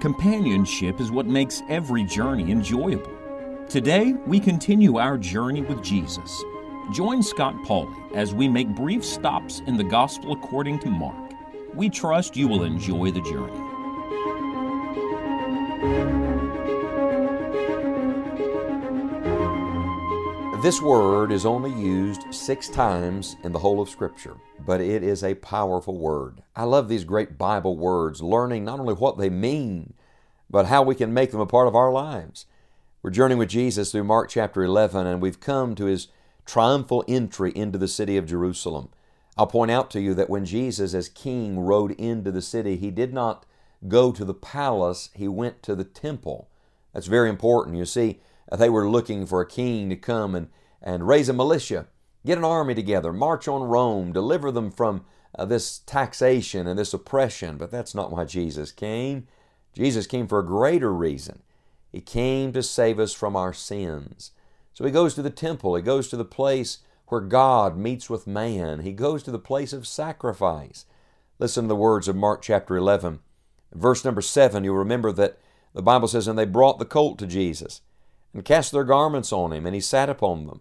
Companionship is what makes every journey enjoyable. Today, we continue our journey with Jesus. Join Scott Pauley as we make brief stops in the Gospel according to Mark. We trust you will enjoy the journey. This word is only used six times in the whole of Scripture, but it is a powerful word. I love these great Bible words, learning not only what they mean, but how we can make them a part of our lives. We're journeying with Jesus through Mark chapter 11, and we've come to his triumphal entry into the city of Jerusalem. I'll point out to you that when Jesus, as king, rode into the city, he did not go to the palace, he went to the temple. That's very important. You see, they were looking for a king to come and, and raise a militia, get an army together, march on Rome, deliver them from uh, this taxation and this oppression. But that's not why Jesus came. Jesus came for a greater reason. He came to save us from our sins. So he goes to the temple, he goes to the place where God meets with man, he goes to the place of sacrifice. Listen to the words of Mark chapter 11. Verse number 7, you'll remember that the Bible says, And they brought the colt to Jesus and cast their garments on him, and he sat upon them.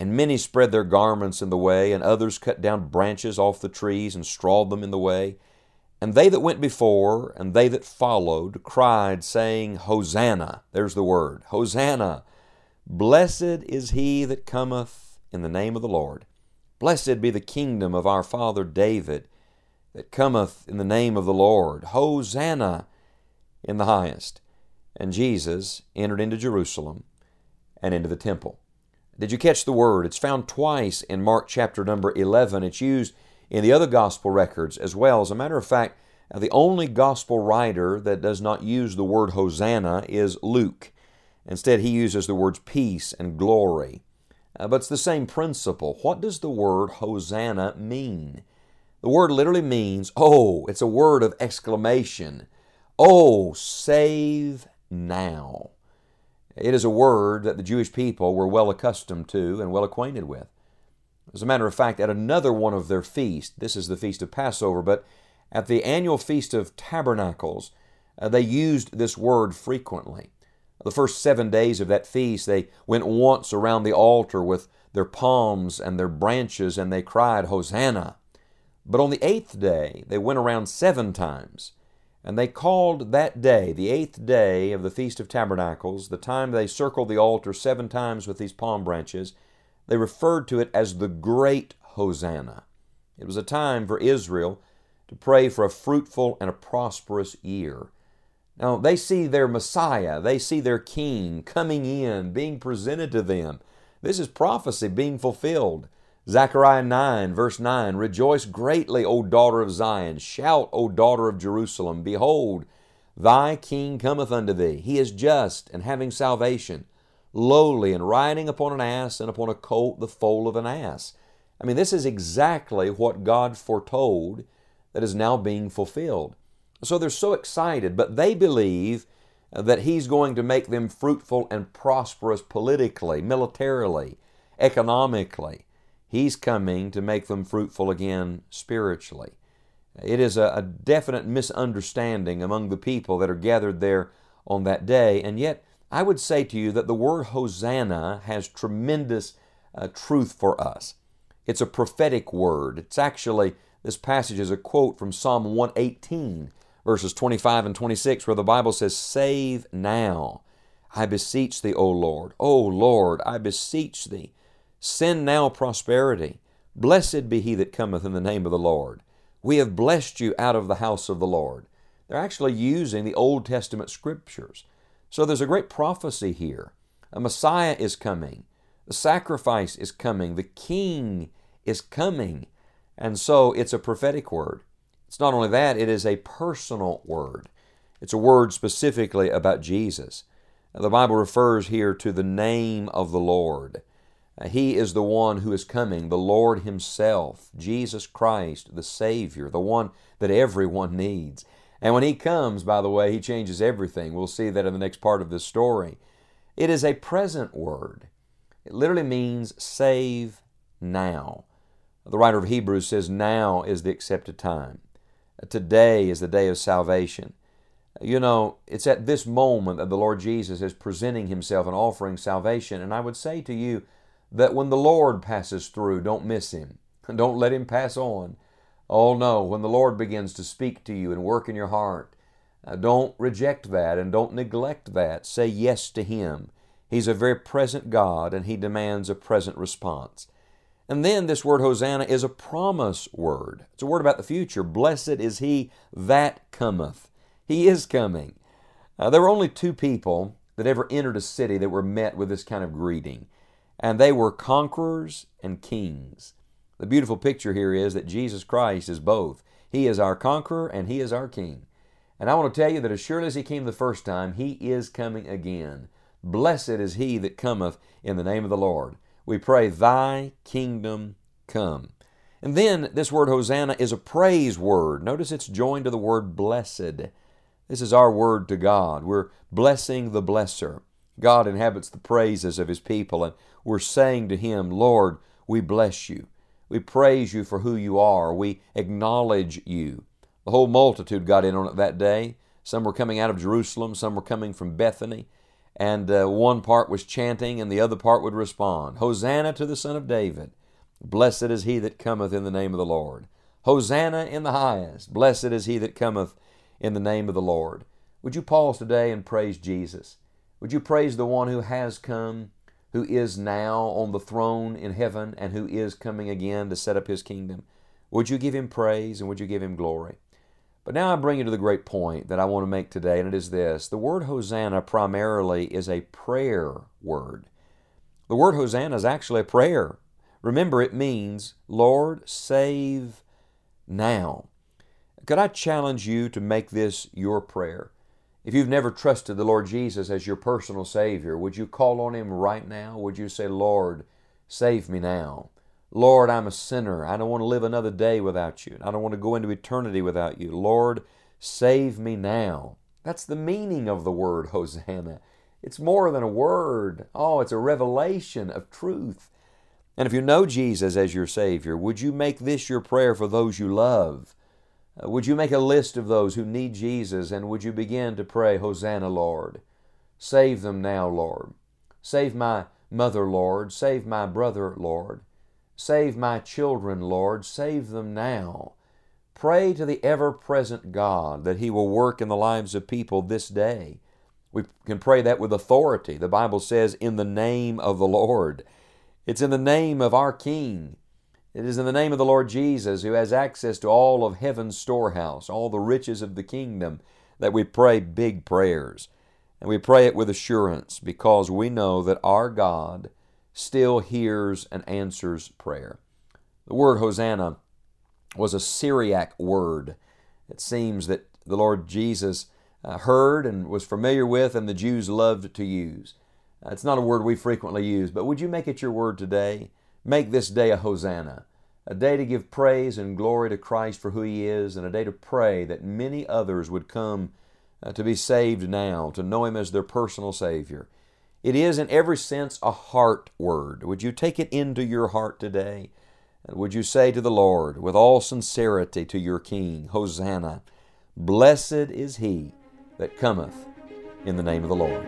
And many spread their garments in the way, and others cut down branches off the trees and strawed them in the way. And they that went before, and they that followed, cried, saying, Hosanna! There's the word, Hosanna! Blessed is he that cometh in the name of the Lord. Blessed be the kingdom of our father David that cometh in the name of the Lord. Hosanna in the highest and Jesus entered into Jerusalem and into the temple. Did you catch the word? It's found twice in Mark chapter number 11. It's used in the other gospel records as well. As a matter of fact, the only gospel writer that does not use the word Hosanna is Luke. Instead, he uses the words peace and glory. Uh, but it's the same principle. What does the word Hosanna mean? The word literally means, oh, it's a word of exclamation. Oh, save now. It is a word that the Jewish people were well accustomed to and well acquainted with. As a matter of fact, at another one of their feasts, this is the Feast of Passover, but at the annual Feast of Tabernacles, uh, they used this word frequently. The first seven days of that feast, they went once around the altar with their palms and their branches, and they cried, Hosanna. But on the eighth day, they went around seven times and they called that day, the eighth day of the Feast of Tabernacles, the time they circled the altar seven times with these palm branches, they referred to it as the Great Hosanna. It was a time for Israel to pray for a fruitful and a prosperous year. Now, they see their Messiah, they see their King coming in, being presented to them. This is prophecy being fulfilled. Zechariah 9, verse 9 Rejoice greatly, O daughter of Zion. Shout, O daughter of Jerusalem. Behold, thy king cometh unto thee. He is just and having salvation, lowly and riding upon an ass and upon a colt, the foal of an ass. I mean, this is exactly what God foretold that is now being fulfilled. So they're so excited, but they believe that He's going to make them fruitful and prosperous politically, militarily, economically. He's coming to make them fruitful again spiritually. It is a, a, definite misunderstanding among the people that are gathered there on that day. And yet, I would say to you that the word Hosanna has tremendous uh, truth for us. It's a prophetic word. It's actually, this passage is a quote from Psalm 118, verses 25 and 26, where the Bible says, Save now. I beseech thee, O Lord. O Lord, I beseech thee. Send now prosperity. Blessed be he that cometh in the name of the Lord. We have blessed you out of the house of the Lord. They're actually using the Old Testament scriptures. So there's a great prophecy here. A Messiah is coming. The sacrifice is coming. The King is coming. And so it's a prophetic word. It's not only that, it is a personal word. It's a word specifically about Jesus. The Bible refers here to the name of the Lord. Uh, he is the one who is coming, the Lord Himself, Jesus Christ, the Savior, the one that everyone needs. And when He comes, by the way, He changes everything. We'll see that in the next part of this story. It is a present word. It literally means save now. The writer of Hebrews says, Now is the accepted time. Today is the day of salvation. You know, it's at this moment that the Lord Jesus is presenting Himself and offering salvation. And I would say to you that when the Lord passes through, don't miss Him. Don't let Him pass on. Oh no, when the Lord begins to speak to you and work in your heart, uh, don't reject that and don't neglect that. Say yes to Him. He's a very present God and He demands a present response. And then this word Hosanna is a promise word. It's a word about the future. Blessed is He that cometh. He is coming. Uh, there were only two people that ever entered a city that were met with this kind of greeting, and they were conquerors and kings. The beautiful picture here is that Jesus Christ is both. He is our conqueror and He is our king. And I want to tell you that as surely as He came the first time, He is coming again. Blessed is He that cometh in the name of the Lord. We pray, Thy kingdom come. And then this word Hosanna is a praise word. Notice it's joined to the word blessed. This is our word to God. We're blessing the blesser. God inhabits the praises of His people, and we're saying to Him, Lord, we bless you. We praise you for who you are. We acknowledge you. The whole multitude got in on it that day. Some were coming out of Jerusalem, some were coming from Bethany, and uh, one part was chanting, and the other part would respond Hosanna to the Son of David. Blessed is he that cometh in the name of the Lord. Hosanna in the highest. Blessed is he that cometh in the name of the Lord. Would you pause today and praise Jesus? Would you praise the one who has come, who is now on the throne in heaven, and who is coming again to set up his kingdom? Would you give him praise and would you give him glory? But now I bring you to the great point that I want to make today, and it is this the word Hosanna primarily is a prayer word. The word Hosanna is actually a prayer. Remember, it means, Lord, save now. Could I challenge you to make this your prayer? If you've never trusted the Lord Jesus as your personal Savior, would you call on Him right now? Would you say, Lord, save me now? Lord, I'm a sinner. I don't want to live another day without you. I don't want to go into eternity without you. Lord, save me now. That's the meaning of the word Hosanna. It's more than a word. Oh, it's a revelation of truth. And if you know Jesus as your Savior, would you make this your prayer for those you love? Uh, would you make a list of those who need Jesus and would you begin to pray, Hosanna, Lord? Save them now, Lord. Save my mother, Lord. Save my brother, Lord. Save my children, Lord. Save them now. Pray to the ever present God that He will work in the lives of people this day. We can pray that with authority. The Bible says, in the name of the Lord. It's in the name of our King. It is in the name of the Lord Jesus, who has access to all of heaven's storehouse, all the riches of the kingdom, that we pray big prayers. And we pray it with assurance because we know that our God still hears and answers prayer. The word Hosanna was a Syriac word. It seems that the Lord Jesus uh, heard and was familiar with, and the Jews loved to use. Uh, it's not a word we frequently use, but would you make it your word today? Make this day a hosanna, a day to give praise and glory to Christ for who He is, and a day to pray that many others would come uh, to be saved now, to know Him as their personal Savior. It is, in every sense, a heart word. Would you take it into your heart today? And would you say to the Lord, with all sincerity to your King, Hosanna, Blessed is He that cometh in the name of the Lord.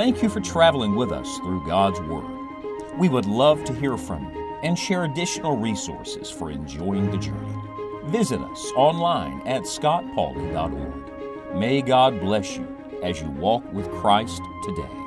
Thank you for traveling with us through God's Word. We would love to hear from you and share additional resources for enjoying the journey. Visit us online at scottpauley.org. May God bless you as you walk with Christ today.